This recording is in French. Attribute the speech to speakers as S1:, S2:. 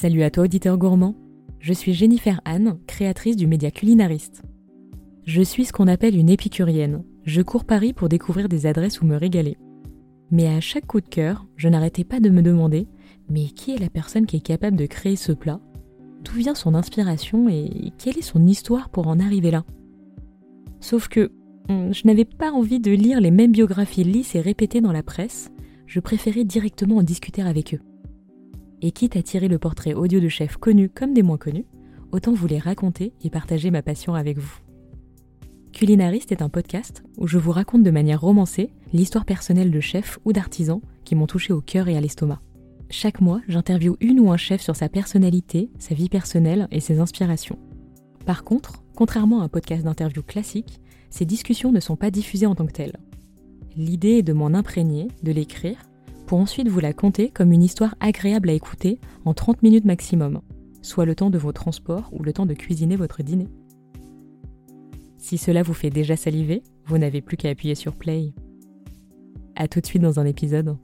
S1: Salut à toi auditeur gourmand, je suis Jennifer Anne, créatrice du média culinariste. Je suis ce qu'on appelle une épicurienne, je cours Paris pour découvrir des adresses où me régaler. Mais à chaque coup de cœur, je n'arrêtais pas de me demander, mais qui est la personne qui est capable de créer ce plat? D'où vient son inspiration et quelle est son histoire pour en arriver là? Sauf que hum, je n'avais pas envie de lire les mêmes biographies lisses et répétées dans la presse, je préférais directement en discuter avec eux. Et quitte à tirer le portrait audio de chefs connus comme des moins connus, autant vous les raconter et partager ma passion avec vous. Culinariste est un podcast où je vous raconte de manière romancée l'histoire personnelle de chefs ou d'artisans qui m'ont touché au cœur et à l'estomac. Chaque mois, j'interviewe une ou un chef sur sa personnalité, sa vie personnelle et ses inspirations. Par contre, contrairement à un podcast d'interview classique, ces discussions ne sont pas diffusées en tant que telles. L'idée est de m'en imprégner, de l'écrire pour ensuite vous la conter comme une histoire agréable à écouter en 30 minutes maximum, soit le temps de vos transports ou le temps de cuisiner votre dîner. Si cela vous fait déjà saliver, vous n'avez plus qu'à appuyer sur play. A tout de suite dans un épisode.